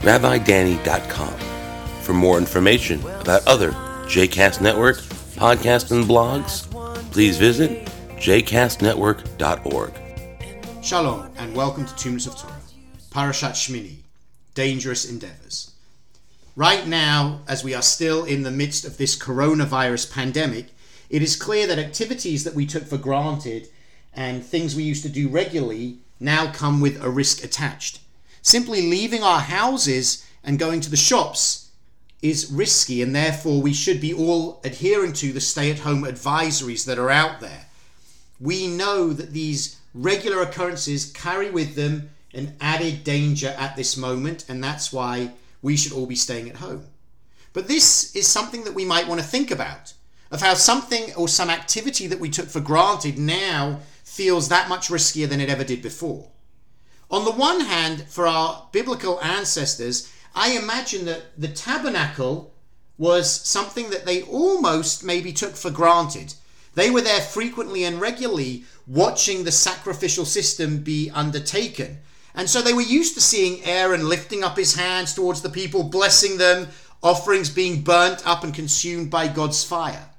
rabbidanny.com. For more information about other JCast Network podcasts and blogs, please visit jcastnetwork.org. Shalom and welcome to Two of Torah, Parashat Shmini, Dangerous Endeavors. Right now, as we are still in the midst of this coronavirus pandemic, it is clear that activities that we took for granted and things we used to do regularly now come with a risk attached. Simply leaving our houses and going to the shops is risky, and therefore we should be all adhering to the stay at home advisories that are out there. We know that these regular occurrences carry with them an added danger at this moment, and that's why we should all be staying at home. But this is something that we might want to think about of how something or some activity that we took for granted now feels that much riskier than it ever did before. On the one hand, for our biblical ancestors, I imagine that the tabernacle was something that they almost maybe took for granted. They were there frequently and regularly watching the sacrificial system be undertaken. And so they were used to seeing Aaron lifting up his hands towards the people, blessing them, offerings being burnt up and consumed by God's fire.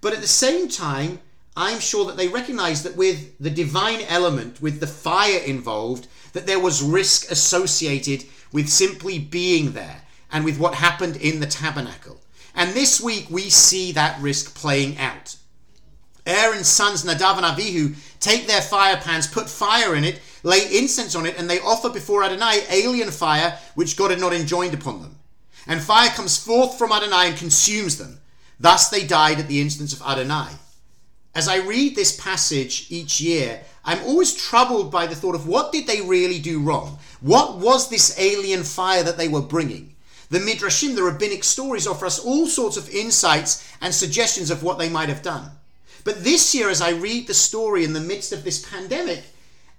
But at the same time, I'm sure that they recognized that with the divine element, with the fire involved, that there was risk associated with simply being there and with what happened in the tabernacle. And this week we see that risk playing out. Aaron's sons Nadav and Avihu take their fire pans, put fire in it, lay incense on it, and they offer before Adonai alien fire which God had not enjoined upon them. And fire comes forth from Adonai and consumes them. Thus they died at the instance of Adonai. As I read this passage each year, I'm always troubled by the thought of what did they really do wrong? What was this alien fire that they were bringing? The Midrashim, the rabbinic stories, offer us all sorts of insights and suggestions of what they might have done. But this year, as I read the story in the midst of this pandemic,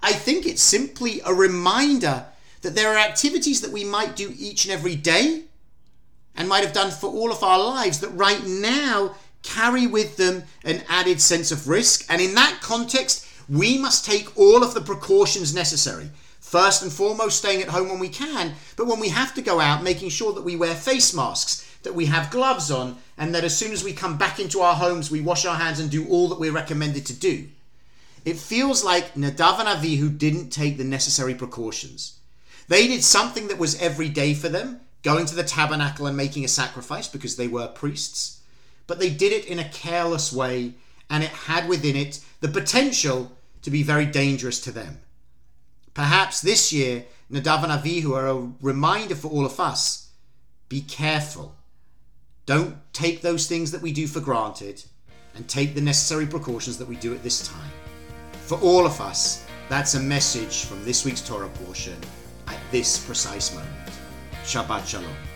I think it's simply a reminder that there are activities that we might do each and every day and might have done for all of our lives that right now carry with them an added sense of risk. And in that context, we must take all of the precautions necessary. First and foremost, staying at home when we can, but when we have to go out, making sure that we wear face masks, that we have gloves on, and that as soon as we come back into our homes, we wash our hands and do all that we're recommended to do. It feels like Nadav and Avihu didn't take the necessary precautions. They did something that was every day for them, going to the tabernacle and making a sacrifice because they were priests but they did it in a careless way, and it had within it the potential to be very dangerous to them. Perhaps this year, Nadav and Avihu are a reminder for all of us be careful. Don't take those things that we do for granted and take the necessary precautions that we do at this time. For all of us, that's a message from this week's Torah portion at this precise moment. Shabbat Shalom.